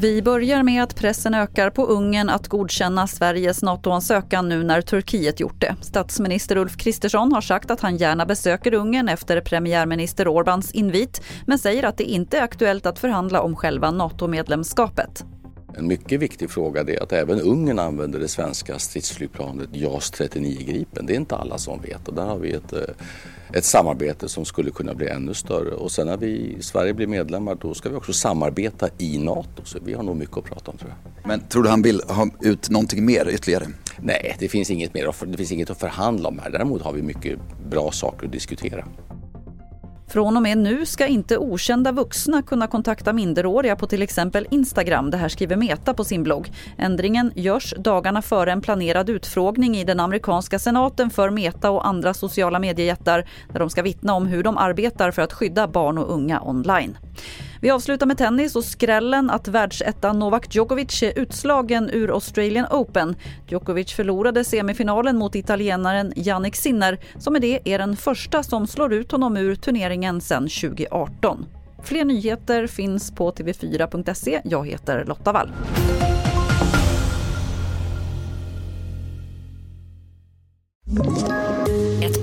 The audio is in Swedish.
Vi börjar med att pressen ökar på Ungern att godkänna Sveriges NATO-ansökan nu när Turkiet gjort det. Statsminister Ulf Kristersson har sagt att han gärna besöker Ungern efter premiärminister Orbáns invit men säger att det inte är aktuellt att förhandla om själva NATO-medlemskapet. En mycket viktig fråga är att även Ungern använder det svenska stridsflygplanet JAS 39 Gripen. Det är inte alla som vet och där har vi ett, eh, ett samarbete som skulle kunna bli ännu större. Och sen när vi i Sverige blir medlemmar då ska vi också samarbeta i NATO. Så vi har nog mycket att prata om tror jag. Men tror du han vill ha ut någonting mer ytterligare? Nej, det finns inget mer det finns inget att förhandla om här. Däremot har vi mycket bra saker att diskutera. Från och med nu ska inte okända vuxna kunna kontakta minderåriga på till exempel Instagram. Det här skriver Meta på sin blogg. Ändringen görs dagarna före en planerad utfrågning i den amerikanska senaten för Meta och andra sociala mediejättar där de ska vittna om hur de arbetar för att skydda barn och unga online. Vi avslutar med tennis och skrällen att världsettan Novak Djokovic är utslagen ur Australian Open. Djokovic förlorade semifinalen mot italienaren Jannik Sinner som med det är den första som slår ut honom ur turneringen sedan 2018. Fler nyheter finns på tv4.se. Jag heter Lotta Wall.